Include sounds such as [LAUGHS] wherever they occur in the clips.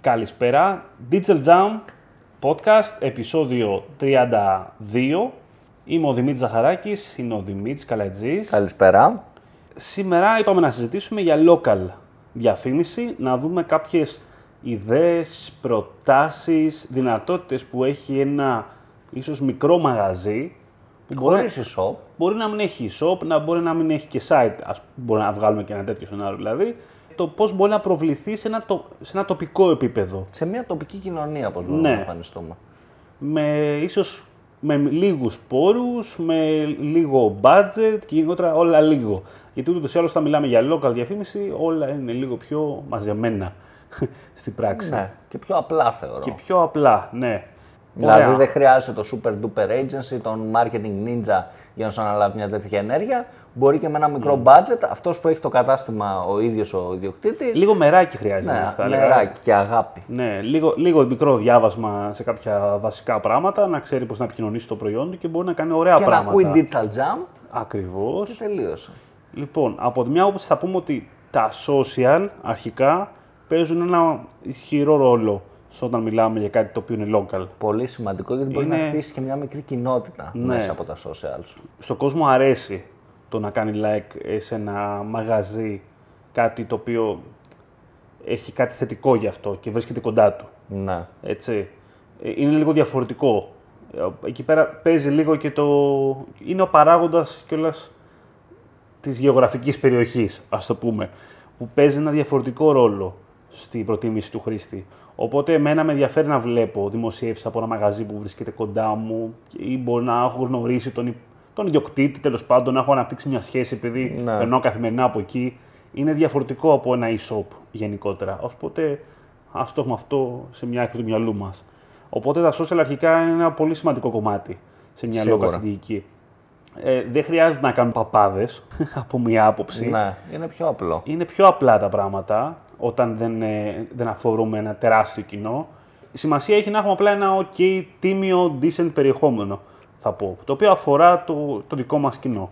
Καλησπέρα. Digital Jam Podcast, επεισόδιο 32. Είμαι ο Δημήτρης Ζαχαράκης, είναι ο Δημήτρης Καλατζής. Καλησπέρα. Σήμερα είπαμε να συζητήσουμε για local διαφήμιση, να δούμε κάποιες ιδέες, προτάσεις, δυνατότητες που έχει ένα ίσως μικρό μαγαζί. Που μπορεί, Χωρίς e-shop. μπορεί να μην έχει shop, να μπορεί να μην έχει και site, ας, μπορεί να βγάλουμε και ένα τέτοιο σενάριο δηλαδή. Το πώς μπορεί να προβληθεί σε ένα, το- σε ένα τοπικό επίπεδο. Σε μια τοπική κοινωνία, όπως μπορούμε Ναι. να εμφανιστούμε. με ίσως με λίγους πόρους, με λίγο budget και γενικότερα όλα λίγο. Γιατί ούτως ή άλλως όταν μιλάμε για local διαφήμιση όλα είναι λίγο πιο μαζεμένα [LAUGHS] στην πράξη. Ναι. Και πιο απλά θεωρώ. Και πιο απλά, ναι. Δηλαδή Ωραία. δεν χρειάζεται το super duper agency, τον marketing ninja για να σου αναλάβει μια τέτοια ενέργεια. Μπορεί και με ένα μικρό budget, αυτός που έχει το κατάστημα ο ίδιος ο ιδιοκτήτης. Λίγο μεράκι χρειάζεται. ναι, θα έλεγα. νεράκι και αγάπη. Ναι, λίγο, λίγο μικρό διάβασμα σε κάποια βασικά πράγματα, να ξέρει πώς να επικοινωνήσει το προϊόν του και μπορεί να κάνει ωραία Και να πράγματα. ακούει digital jam Ακριβώς. και τελείωσε. Λοιπόν, από τη μια άποψη θα πούμε ότι τα social αρχικά παίζουν ένα ισχυρό ρόλο σε όταν μιλάμε για κάτι το οποίο είναι local. Πολύ σημαντικό γιατί μπορεί Είναι- να χτίσει και μια μικρή κοινότητα Ναι. μέσα από τα socials. Στον κόσμο αρέσει το να κάνει like ε, σε ένα μαγαζί κάτι το οποίο έχει κάτι θετικό γι' αυτό και βρίσκεται κοντά του. Ναι. Έτσι. Ε, Είναι λίγο διαφορετικό. Ε, Εκεί πέρα παίζει λίγο και το... Είναι ο παράγοντας κιόλας της γεωγραφικής περιοχής, ας το πούμε, που παίζει ένα διαφορετικό ρόλο στην προτίμηση του χρήστη. Οπότε εμένα με ενδιαφέρει να βλέπω δημοσίευση από ένα μαγαζί που βρίσκεται κοντά μου ή μπορεί να έχω γνωρίσει τον, υ- τον ιδιοκτήτη, τέλος πάντων, να έχω αναπτύξει μια σχέση επειδή Ναι. περνάω καθημερινά από εκεί. Είναι διαφορετικό από ένα e-shop γενικότερα. Οπότε ας το έχουμε αυτό σε μια άκρη του μυαλού μας. Οπότε τα social αρχικά είναι ένα πολύ σημαντικό κομμάτι σε μια Σίγουρα. λόγα στρατηγική. Ε, δεν χρειάζεται να κάνουν παπάδες, [LAUGHS] από μια άποψη. ναι, είναι πιο απλό. Είναι πιο απλά τα πράγματα όταν δεν, ε, δεν αφορούμε ένα τεράστιο κοινό. Η σημασία έχει να έχουμε απλά ένα ok, τίμιο, decent περιεχόμενο, θα πω, το οποίο αφορά το, το δικό μας κοινό.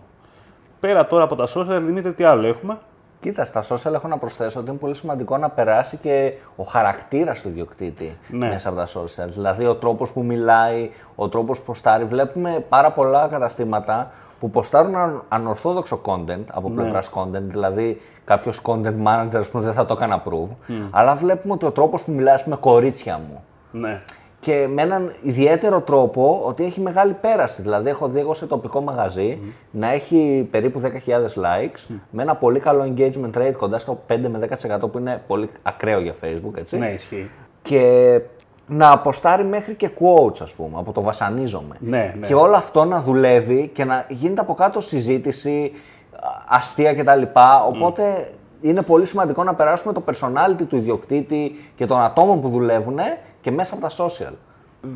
Πέρα τώρα από τα social, Δημήτρη, τι άλλο έχουμε; Κοίτα, στα social έχω να προσθέσω ότι είναι πολύ σημαντικό να περάσει και ο χαρακτήρας του ιδιοκτήτη Ναι. μέσα από τα social. Δηλαδή ο τρόπος που μιλάει, ο τρόπος που ποστάρει. Βλέπουμε πάρα πολλά καταστήματα που ποστάρουν αν- ανορθόδοξο content από πλευράς content, δηλαδή κάποιος content manager που δεν θα το έκανε approve. Αλλά βλέπουμε ότι ο τρόπος που μιλάει, ας πούμε, κορίτσια μου, Ναι. και με έναν ιδιαίτερο τρόπο ότι έχει μεγάλη πέραση. Δηλαδή, έχω δει εγώ σε τοπικό μαγαζί να έχει περίπου 10.000 likes με ένα πολύ καλό engagement rate κοντά στο 5 με 10% που είναι πολύ ακραίο για Facebook, έτσι. Ναι, ισχύει. Και να αποστάρει μέχρι και quotes, ας πούμε, από το βασανίζομαι. Ναι, ναι. Και όλο αυτό να δουλεύει και να γίνεται από κάτω συζήτηση, α, αστεία κτλ. Οπότε είναι πολύ σημαντικό να περάσουμε το personality του ιδιοκτήτη και των ατόμων που δουλεύουν και μέσα από τα social.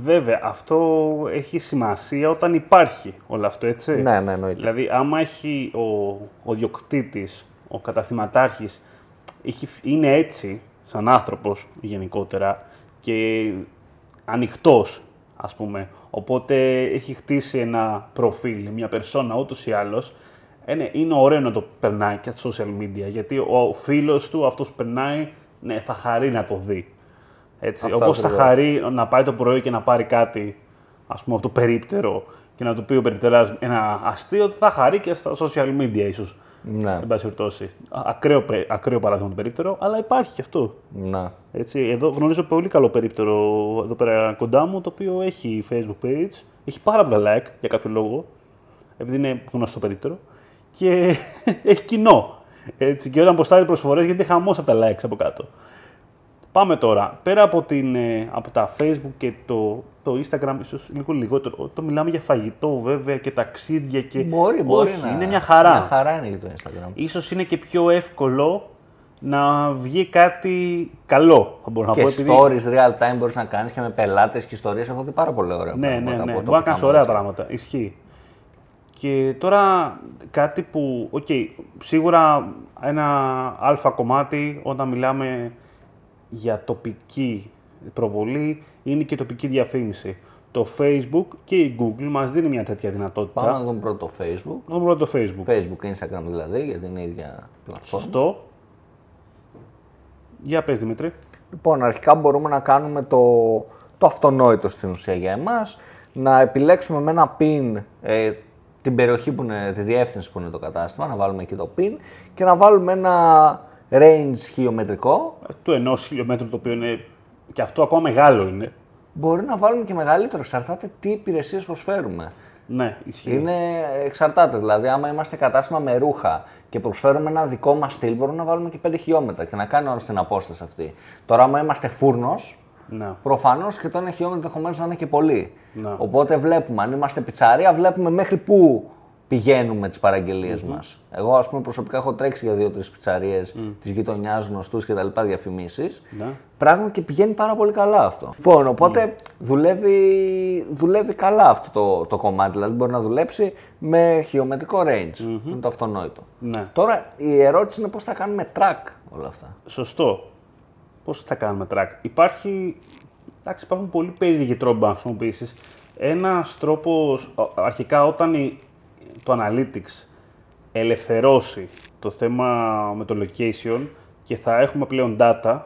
Βέβαια, αυτό έχει σημασία όταν υπάρχει όλο αυτό, έτσι. Ναι, ναι, εννοείται. Δηλαδή, άμα έχει ο, ο διοκτήτης, ο καταστηματάρχης, έχει, είναι έτσι, σαν άνθρωπος γενικότερα, και ανοιχτός, ας πούμε, οπότε έχει χτίσει ένα προφίλ, μια περσόνα ούτως ή άλλως, ε, ναι, είναι ωραίο να το περνάει και στα social media, γιατί ο φίλος του, αυτός που περνάει, ναι, θα χαρεί να το δει. Έτσι. Αυτό Όπως θα ακριβώς. χαρεί να πάει το πρωί και να πάρει κάτι, ας πούμε, από το περίπτερο και να του πει ο περιπτεράς ένα αστείο, θα χαρεί και στα social media ίσως. Ναι. Εν πάση περιπτώσει. Α- Ακραίο, πε- ακραίο παράδειγμα το περίπτερο, αλλά υπάρχει και αυτό. Να. Έτσι, εδώ γνωρίζω πολύ καλό περίπτερο εδώ πέρα κοντά μου, το οποίο έχει Facebook page, έχει πάρα πολλά like για κάποιο λόγο, επειδή είναι γνωστό περίπτερο, και [LAUGHS] έχει κοινό. Έτσι, και όταν ποστάρει προσφορές γίνεται χαμός από τα likes από κάτω. Πάμε τώρα. Πέρα από, την, ε, από τα Facebook και το, το Instagram, ίσως λίγο λιγότερο, το μιλάμε για φαγητό βέβαια και ταξίδια και... Μπορεί, μπορεί Όχι, να. είναι μια χαρά. Μια χαρά είναι για το Instagram. Ίσως είναι και πιο εύκολο να βγει κάτι καλό, θα μπορώ να Και πω. επειδή- stories real time μπορείς να κάνεις και με πελάτες και ιστορίες. Έχω δει πάρα πολύ ωραία Ναι, ναι, πράγματα ναι. από Μπορεί να τοπικά κάνεις ωραία μαγαζιά. πράγματα. Ισχύει. Και τώρα κάτι που, οκ, σίγουρα ένα άλφα κομμάτι όταν μιλάμε για τοπική προβολή είναι και τοπική διαφήμιση. Το Facebook και η Google μας δίνει μια τέτοια δυνατότητα. Πάμε να δούμε πρώτο το Facebook. Να δούμε πρώτα το Facebook. Facebook, Instagram δηλαδή, γιατί είναι η ίδια πλατφόρμα. Σωστό. Για πες Δημήτρη. Λοιπόν, αρχικά μπορούμε να κάνουμε το, το αυτονόητο στην ουσία για εμάς, να επιλέξουμε με ένα pin ε, την περιοχή που είναι, τη διεύθυνση που είναι το κατάστημα, να βάλουμε εκεί το pin και να βάλουμε ένα range χιλιομετρικό. Του ενός χιλιόμετρου το οποίο είναι και αυτό ακόμα μεγάλο είναι. Μπορεί να βάλουμε και μεγαλύτερο, εξαρτάται τι υπηρεσίες προσφέρουμε. Ναι, ισχύει. Είναι εξαρτάται. Δηλαδή, άμα είμαστε κατάστημα με ρούχα και προσφέρουμε ένα δικό μας στυλ, μπορούμε να βάλουμε και 5 χιλιόμετρα και να κάνει όλο την απόσταση αυτή. Τώρα, άμα είμαστε φούρνος, Ναι. προφανώς και το ένα χιλιόμετρο ενδεχομένως να είναι και πολύ. Ναι. Οπότε βλέπουμε, αν είμαστε πιτσαρία, βλέπουμε μέχρι πού πηγαίνουμε τις παραγγελίες μας. Εγώ, ας πούμε, προσωπικά έχω τρέξει για δύο-τρεις πιτσαρίες της γειτονιάς, γνωστούς κτλ. διαφημίσεις. Ναι. Πράγμα και πηγαίνει πάρα πολύ καλά αυτό. Λοιπόν, οπότε δουλεύει, δουλεύει καλά αυτό το, το κομμάτι. Δηλαδή μπορεί να δουλέψει με χιλιομετρικό range. Είναι το αυτονόητο. Ναι. Τώρα η ερώτηση είναι πώς θα κάνουμε track όλα αυτά. Σωστό. Πώς θα κάνουμε track. Υπάρχει. Εντάξει, υπάρχουν πολύ περίεργοι τρόποι να χρησιμοποιήσεις. Ένας τρόπος, αρχικά όταν η- το Analytics ελευθερώσει το θέμα με το location και θα έχουμε πλέον data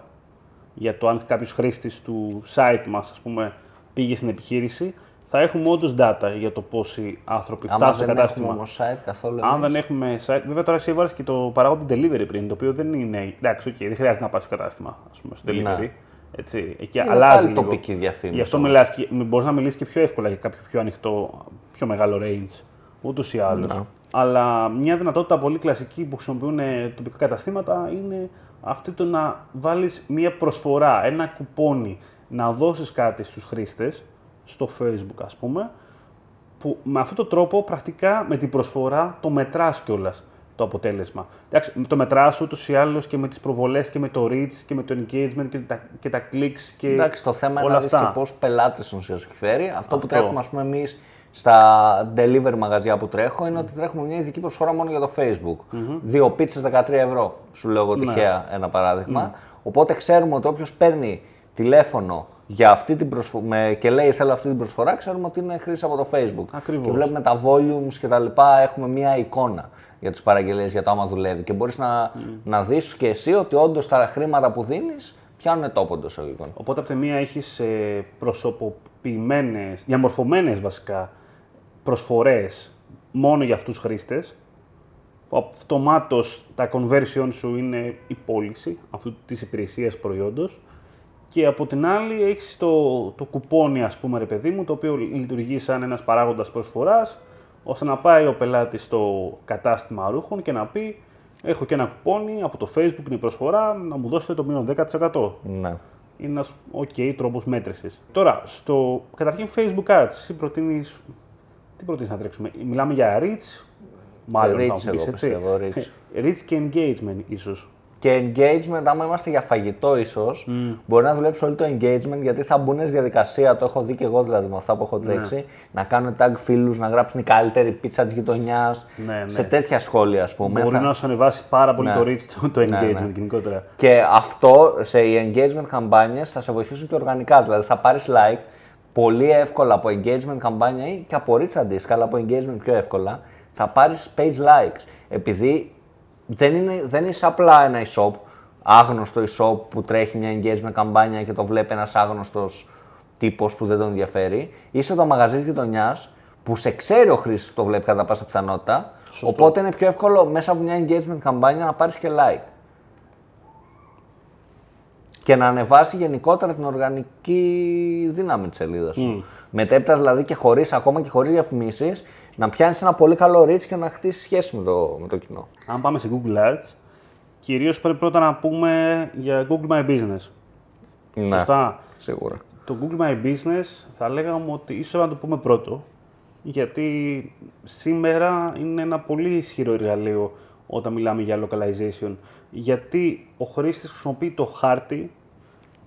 για το αν κάποιος χρήστης του site μας, ας πούμε, πήγε στην επιχείρηση, θα έχουμε όντως data για το πόσοι άνθρωποι Άμα φτάσουν στο δεν κατάστημα. έχουμε όμως site καθόλου. Αν εμείς. δεν έχουμε site, βέβαια τώρα εσύ έβαλες και το παράγοντα delivery πριν, το οποίο δεν είναι. Εντάξει, οκ, δεν χρειάζεται να πας στο κατάστημα, ας πούμε, στο delivery. Ναι. Έτσι, εκεί Είναι αλλάζει πάλι λίγο. τοπική διαφήμιση Γι' αυτό όμως. μιλάς και, μπορείς να μιλήσεις και πιο εύκολα για κάποιο πιο ανοιχτό, πιο μεγάλο range. Ούτως ή άλλως. Ναι. Αλλά μια δυνατότητα πολύ κλασική που χρησιμοποιούν ε, τοπικά καταστήματα είναι αυτή το να βάλεις μια προσφορά, ένα κουπόνι, να δώσεις κάτι στους χρήστες, στο Facebook ας πούμε, που με αυτόν τον τρόπο πρακτικά με την προσφορά το μετράς κιόλας το αποτέλεσμα. Εντάξει, το μετράς ούτως ή άλλως και με τις προβολές και με το reach και με το engagement και τα, και τα clicks και Εντάξει, το θέμα είναι όλα να δεις αυτά. και πώς πελάτες στην ουσία σου έχει φέρει. Αυτό, που Αυτό. τρέχουμε, ας πούμε, εμείς στα delivery μαγαζιά που τρέχω είναι ότι τρέχουμε μια ειδική προσφορά μόνο για το Facebook. Δύο πίτσες 13 ευρώ, σου λέω εγώ Ναι. τυχαία ένα παράδειγμα. Οπότε ξέρουμε ότι όποιος παίρνει τηλέφωνο για αυτή την προσφο... με... και λέει θέλω αυτή την προσφορά, ξέρουμε ότι είναι χρήση από το Facebook. Ακριβώς. Και βλέπουμε τα volumes και τα λοιπά, έχουμε μια εικόνα για τις παραγγελίες, για το άμα δουλεύει. Και μπορείς να, να δεις και εσύ ότι όντως τα χρήματα που δίνεις πιάνουν τόπο εντός εισαγωγικών. Οπότε από τη μία έχεις ε, προσωποποιημένες, διαμορφωμένες βασικά προσφορές μόνο για αυτούς τους χρήστες, που αυτομάτως τα conversion σου είναι η πώληση αυτού της υπηρεσίας προϊόντος και από την άλλη έχεις το, το κουπόνι ας πούμε ρε παιδί μου, το οποίο λειτουργεί σαν ένας παράγοντας προσφοράς, ώστε να πάει ο πελάτης στο κατάστημα ρούχων και να πει έχω και ένα κουπόνι από το facebook είναι η προσφορά, να μου δώσετε το μείον 10%. Ναι. Είναι ένας ok τρόπος μέτρησης. Τώρα, στο καταρχήν Facebook Ads, εσύ προτείνεις, τι προτείνεις να τρέξουμε, μιλάμε για reach, μάλλον Reach θα μου πεις, εγώ έτσι. πιστεύω, reach. reach και engagement ίσως. Και engagement, άμα είμαστε για φαγητό ίσως, μπορεί να δουλέψει όλο το engagement γιατί θα μπουν στη διαδικασία, το έχω δει και εγώ δηλαδή με αυτά που έχω τρέξει, να κάνουν tag φίλους, να γράψουν η καλύτερη πίτσα της γειτονιάς. Ναι, ναι. Σε τέτοια σχόλια, ας πούμε. Μπορεί Θα- να σου ανεβάσει πάρα πολύ Ναι. το reach, το, το engagement ναι. γενικότερα. Και αυτό σε engagement καμπάνιες θα σε βοηθήσουν και οργανικά. Δηλαδή θα πάρεις like πολύ εύκολα από engagement καμπάνια ή και από reach αντίστοιχα, αλλά από engagement πιο εύκολα. Θα πάρεις page likes. Επειδή δεν, είναι, δεν είσαι απλά ένα e-shop, άγνωστο e-shop που τρέχει μια engagement καμπάνια και το βλέπει ένας άγνωστος τύπος που δεν τον ενδιαφέρει. Είσαι το μαγαζί της γειτονιάς που σε ξέρει ο χρήστης που το βλέπει κατά πάσα πιθανότητα. Οπότε είναι πιο εύκολο μέσα από μια engagement καμπάνια να πάρεις και like και να ανεβάσει γενικότερα την οργανική δύναμη της σελίδας σου. Μετέπειτα δηλαδή και χωρίς, ακόμα και χωρίς διαφημίσεις, να πιάνεις ένα πολύ καλό reach και να χτίσεις σχέση με το, με το κοινό. Αν πάμε σε Google Ads, κυρίως πρέπει πρώτα να πούμε για Google My Business. Ναι, Σωστά. σίγουρα. Το Google My Business θα λέγαμε ότι ίσως να το πούμε πρώτο, γιατί σήμερα είναι ένα πολύ ισχυρό εργαλείο όταν μιλάμε για localization. Γιατί ο χρήστης χρησιμοποιεί το χάρτη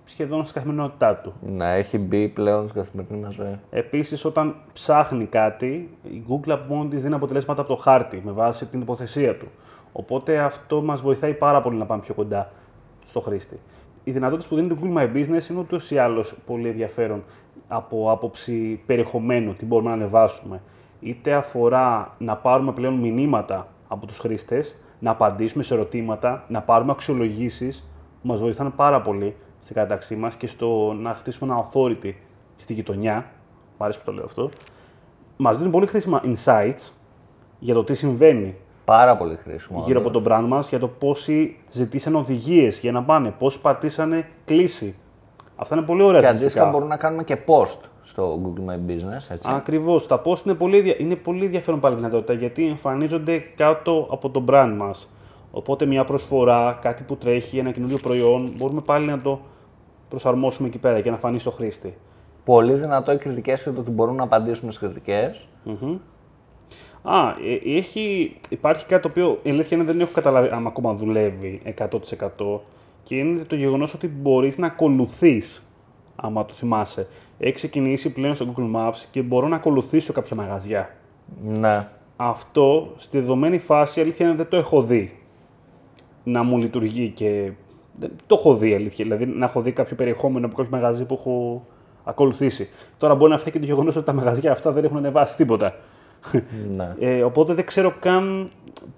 σχεδόν στην καθημερινότητά του. Ναι, έχει μπει πλέον στην καθημερινή μα ζωή. Επίσης, όταν ψάχνει κάτι, η Google από μόνη της δίνει αποτελέσματα από το χάρτη με βάση την υποθεσία του. Οπότε αυτό μας βοηθάει πάρα πολύ να πάμε πιο κοντά στο χρήστη. Οι δυνατότητες που δίνει το Google My Business είναι ούτως ή άλλως πολύ ενδιαφέρον από άποψη περιεχομένου, τι μπορούμε να ανεβάσουμε. Είτε αφορά να πάρουμε πλέον μηνύματα από τους χρήστες, να απαντήσουμε σε ερωτήματα, να πάρουμε αξιολογήσεις που μας βοηθάνε πάρα πολύ στην καταξύ μας και στο να χτίσουμε ένα authority στη γειτονιά. Μου αρέσει που το λέω αυτό. Μας δίνουν πολύ χρήσιμα insights για το τι συμβαίνει Πάρα πολύ χρήσιμο. γύρω από όντως. το brand μας, για το πόσοι ζητήσαν οδηγίες για να πάνε, πόσοι πατήσανε κλίση. Αυτά είναι πολύ ωραία Και αντίστοιχα στατιστικά. μπορούμε να κάνουμε και post στο Google My Business, έτσι. Ακριβώς. Τα post είναι πολύ, δια- είναι πολύ ενδιαφέρον πάλι δυνατότητα γιατί εμφανίζονται κάτω από το brand μας. Οπότε μια προσφορά, κάτι που τρέχει, ένα καινούριο προϊόν, μπορούμε πάλι να το προσαρμόσουμε εκεί πέρα και να φανεί στο χρήστη. Πολύ δυνατό οι κριτικές και το ότι μπορούν να απαντήσουμε στις κριτικές. Α, ε, έχει, υπάρχει κάτι το οποίο η αλήθεια είναι δεν έχω καταλάβει αν ακόμα δουλεύει 100% και είναι το γεγονός ότι μπορείς να ακολουθείς, άμα το θυμάσαι. Έχει ξεκινήσει πλέον στο Google Maps και μπορώ να ακολουθήσω κάποια μαγαζιά. Ναι. Αυτό στη δεδομένη φάση η αλήθεια είναι δεν το έχω δει να μου λειτουργεί και δεν το έχω δει αλήθεια. Δηλαδή να έχω δει κάποιο περιεχόμενο από κάποιο μαγαζί που έχω ακολουθήσει. Τώρα μπορεί να φταίει και το γεγονός ότι τα μαγαζιά αυτά δεν έχουν ανεβάσει τίποτα. ναι. [LAUGHS] Ε, οπότε δεν ξέρω καν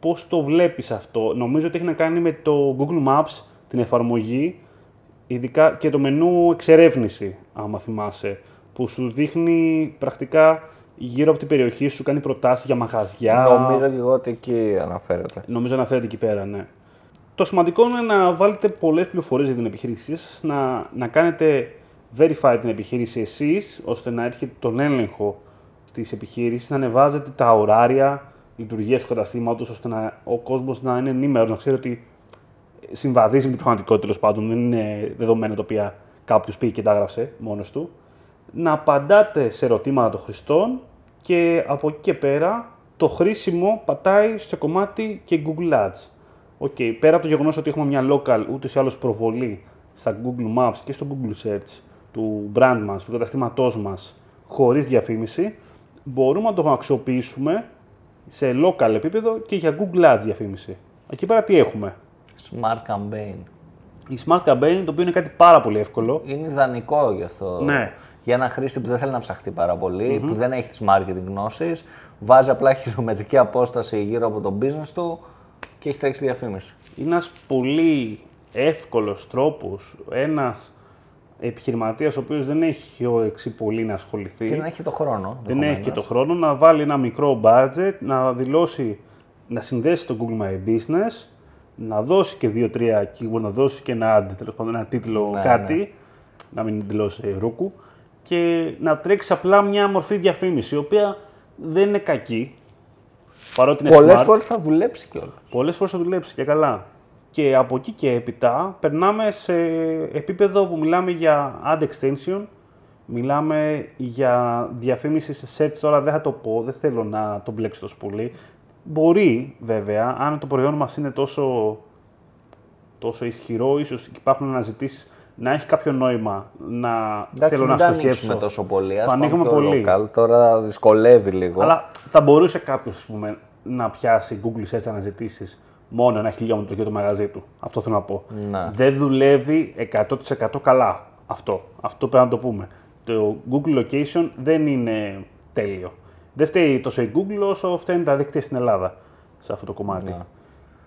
πώς το βλέπεις αυτό. Νομίζω ότι έχει να κάνει με το Google Maps, την εφαρμογή, ειδικά και το μενού εξερεύνηση, άμα θυμάσαι, που σου δείχνει πρακτικά γύρω από την περιοχή σου, κάνει προτάσεις για μαγαζιά. Νομίζω και εγώ ότι εκεί αναφέρεται. Νομίζω αναφέρεται εκεί πέρα, ναι. Το σημαντικό είναι να βάλετε πολλές πληροφορίες για την επιχείρησή σας, να, να κάνετε verify την επιχείρηση εσείς, ώστε να έρχεται τον έλεγχο της επιχείρησης, να ανεβάζετε τα ωράρια λειτουργίας του καταστήματος, ώστε να, ο κόσμος να είναι ενήμερος, να ξέρει ότι συμβαδίζει με την πραγματικότητα τέλος πάντων, δεν είναι δεδομένα τα οποία κάποιος πήγε και τα έγραψε μόνος του. Να απαντάτε σε ερωτήματα των χρηστών και από εκεί και πέρα το χρήσιμο πατάει στο κομμάτι και Google Ads. OK, πέρα από το γεγονός ότι έχουμε μια local ούτως ή άλλως προβολή στα Google Maps και στο Google Search του brand μας, του καταστήματός μας, χωρίς διαφήμιση, μπορούμε να το αξιοποιήσουμε σε local επίπεδο και για Google Ads διαφήμιση. Εκεί πέρα τι έχουμε; Smart campaign. Η Smart Campaign, το οποίο είναι κάτι πάρα πολύ εύκολο. Είναι ιδανικό γι' αυτό. Ναι. Για ένα χρήστη που δεν θέλει να ψαχτεί πάρα πολύ, που δεν έχει τις marketing γνώσεις, βάζει απλά [LAUGHS] χιλιομετρική απόσταση γύρω από το business του και έχει τρέξει τη διαφήμιση. Είναι ένας πολύ εύκολος τρόπος, ένας επιχειρηματίας ο οποίος δεν έχει όρεξη πολύ να ασχοληθεί, Και δεν έχει το χρόνο. δεν έχει και ενδεχομένως. το χρόνο να βάλει ένα μικρό budget, να δηλώσει, να συνδέσει το Google My Business, να δώσει και δύο-τρία keyword, να δώσει και ένα ad, τέλος πάντων ένα τίτλο Ναι, κάτι, να μην δηλώσει ρούκου, και να τρέξει απλά μια μορφή διαφήμιση, η οποία δεν είναι κακή, παρότι είναι Πολλές smart. φορές θα δουλέψει κιόλας. Πολλές φορές θα δουλέψει και καλά. Και από εκεί και έπειτα περνάμε σε επίπεδο που μιλάμε για ad extension, μιλάμε για διαφήμιση σε search, τώρα δεν θα το πω, δεν θέλω να το μπλέξω τόσο πολύ. Μπορεί βέβαια, αν το προϊόν μας είναι τόσο, τόσο ισχυρό, ίσως υπάρχουν αναζητήσεις, να έχει κάποιο νόημα να Εντάξει, θέλω μην να το ανοίξουμε στοχεύσω. τόσο πολύ. Ας Το ανοίγουμε πάμε πιο πολύ. local. Τώρα δυσκολεύει λίγο. Αλλά θα μπορούσε κάποιος να πιάσει Google Search αναζητήσεις μόνο ένα χιλιόμετρο για το μαγαζί του. Αυτό θέλω να πω. Ναι. Δεν δουλεύει 100% καλά αυτό. Αυτό πρέπει να το πούμε. Το Google Location δεν είναι τέλειο. Δεν φταίει τόσο η Google όσο φταίνουν τα δίκτυα στην Ελλάδα σε αυτό το κομμάτι. Ναι.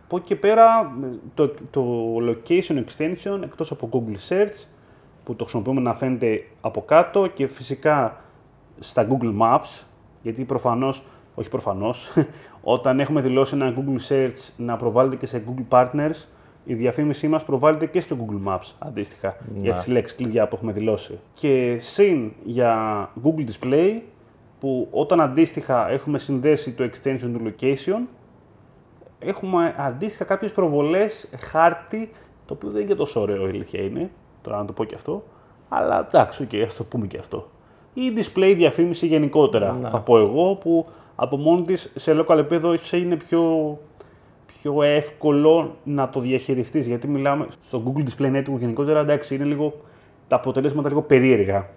Από εκεί και πέρα, το, το location extension, εκτός από Google Search, που το χρησιμοποιούμε να φαίνεται από κάτω και φυσικά στα Google Maps, γιατί προφανώς, όχι προφανώς, [LAUGHS] όταν έχουμε δηλώσει ένα Google Search να προβάλλεται και σε Google Partners, η διαφήμιση μας προβάλλεται και στο Google Maps, αντίστοιχα, για τις λέξεις κλειδιά που έχουμε δηλώσει. Και συν για Google Display, που όταν αντίστοιχα έχουμε συνδέσει το extension του location, έχουμε αντίστοιχα κάποιες προβολές χάρτη, το οποίο δεν είναι και τόσο ωραίο η αλήθεια είναι, τώρα να το πω και αυτό, αλλά εντάξει, οκ, ας το πούμε και αυτό. Ή display διαφήμιση γενικότερα, θα πω εγώ, που από μόνη της σε local επίπεδο ίσως είναι πιο, πιο εύκολο να το διαχειριστείς, γιατί μιλάμε στο Google Display Network γενικότερα, εντάξει, είναι λίγο, τα αποτελέσματα λίγο περίεργα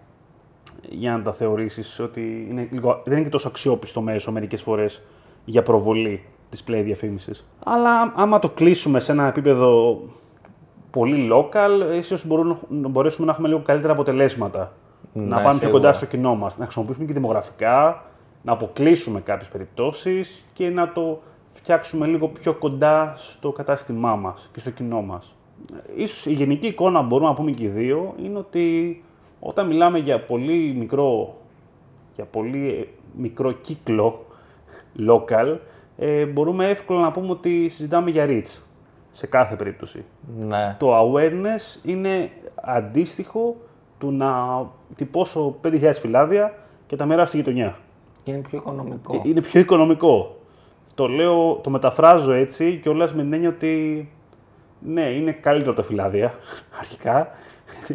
για να τα θεωρήσεις ότι είναι λίγο, δεν είναι και τόσο αξιόπιστο μέσο μερικές φορές για προβολή display διαφήμισης. Αλλά άμα το κλείσουμε σε ένα επίπεδο πολύ local, ίσως μπορούν, να μπορέσουμε να έχουμε λίγο καλύτερα αποτελέσματα. να Ναι, πάμε πιο σίγουρα. κοντά στο κοινό μας. Να χρησιμοποιήσουμε και δημογραφικά, να αποκλείσουμε κάποιες περιπτώσεις και να το φτιάξουμε λίγο πιο κοντά στο κατάστημά μας και στο κοινό μας. ίσως η γενική εικόνα μπορούμε να πούμε και οι δύο είναι ότι όταν μιλάμε για πολύ μικρό, για πολύ ε, μικρό κύκλο local, ε, μπορούμε εύκολα να πούμε ότι συζητάμε για reach σε κάθε περίπτωση. Ναι. Το awareness είναι αντίστοιχο του να τυπώσω 5.000 φυλάδια και τα μοιράσω στη γειτονιά. Και είναι πιο οικονομικό. Ε, Είναι πιο οικονομικό. Το λέω, το μεταφράζω έτσι και όλας με την έννοια ότι ναι, είναι καλύτερο τα φυλάδια αρχικά.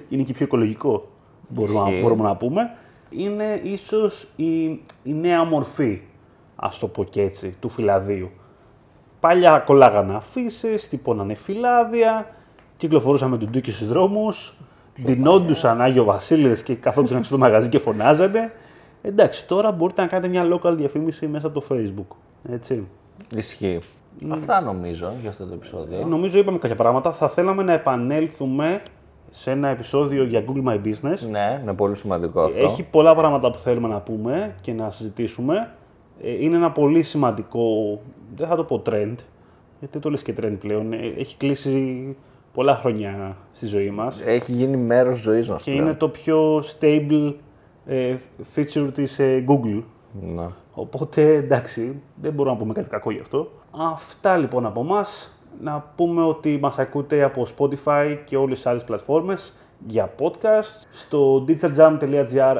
Είναι και πιο οικολογικό, μπορούμε, να- Ισχύει. μπορούμε να πούμε. Είναι ίσως η, η νέα μορφή, ας το πω και έτσι, του φυλαδίου. Παλιά κολλάγανε αφήσεις, τυπώνανε φυλάδια, κυκλοφορούσαμε του ντούκι στους δρόμους, ντυνόντουσαν Άγιο Βασίλειδες και καθόντουσαν έξω στο μαγαζί και φωνάζανε. Εντάξει, τώρα μπορείτε να κάνετε μια local διαφήμιση μέσα από το facebook. Έτσι. Ισχύει. Αυτά νομίζω για αυτό το επεισόδιο. Ε, νομίζω είπαμε κάποια πράγματα. Θα θέλαμε να επανέλθουμε σε ένα επεισόδιο για Google My Business. Ναι, είναι πολύ σημαντικό αυτό. Έχει πολλά πράγματα που θέλουμε να πούμε και να συζητήσουμε. Ε, Είναι ένα πολύ σημαντικό, δεν θα το πω trend, γιατί δεν το λες και trend πλέον. Ε, Έχει κλείσει πολλά χρόνια στη ζωή μας Έχει γίνει μέρος ζωής μας και πλέον. είναι το πιο stable ε, feature της ε, Google. Ναι. Οπότε εντάξει, δεν μπορούμε να πούμε κάτι κακό γι' αυτό. Αυτά λοιπόν από εμά. Να πούμε ότι μας ακούτε από Spotify και όλες τις άλλες πλατφόρμες για podcast. Στο digitaljam.gr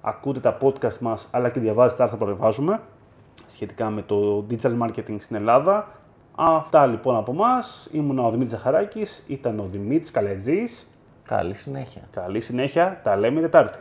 ακούτε τα podcast μας, αλλά και διαβάζετε άρθρα που ανεβάζουμε σχετικά με το digital marketing στην Ελλάδα. Αυτά λοιπόν από εμά. Ήμουν ο Δημήτρης Ζαχαράκης, ήταν ο Δημήτρης Καλετζής. Καλή συνέχεια. Καλή συνέχεια, τα λέμε Τετάρτη.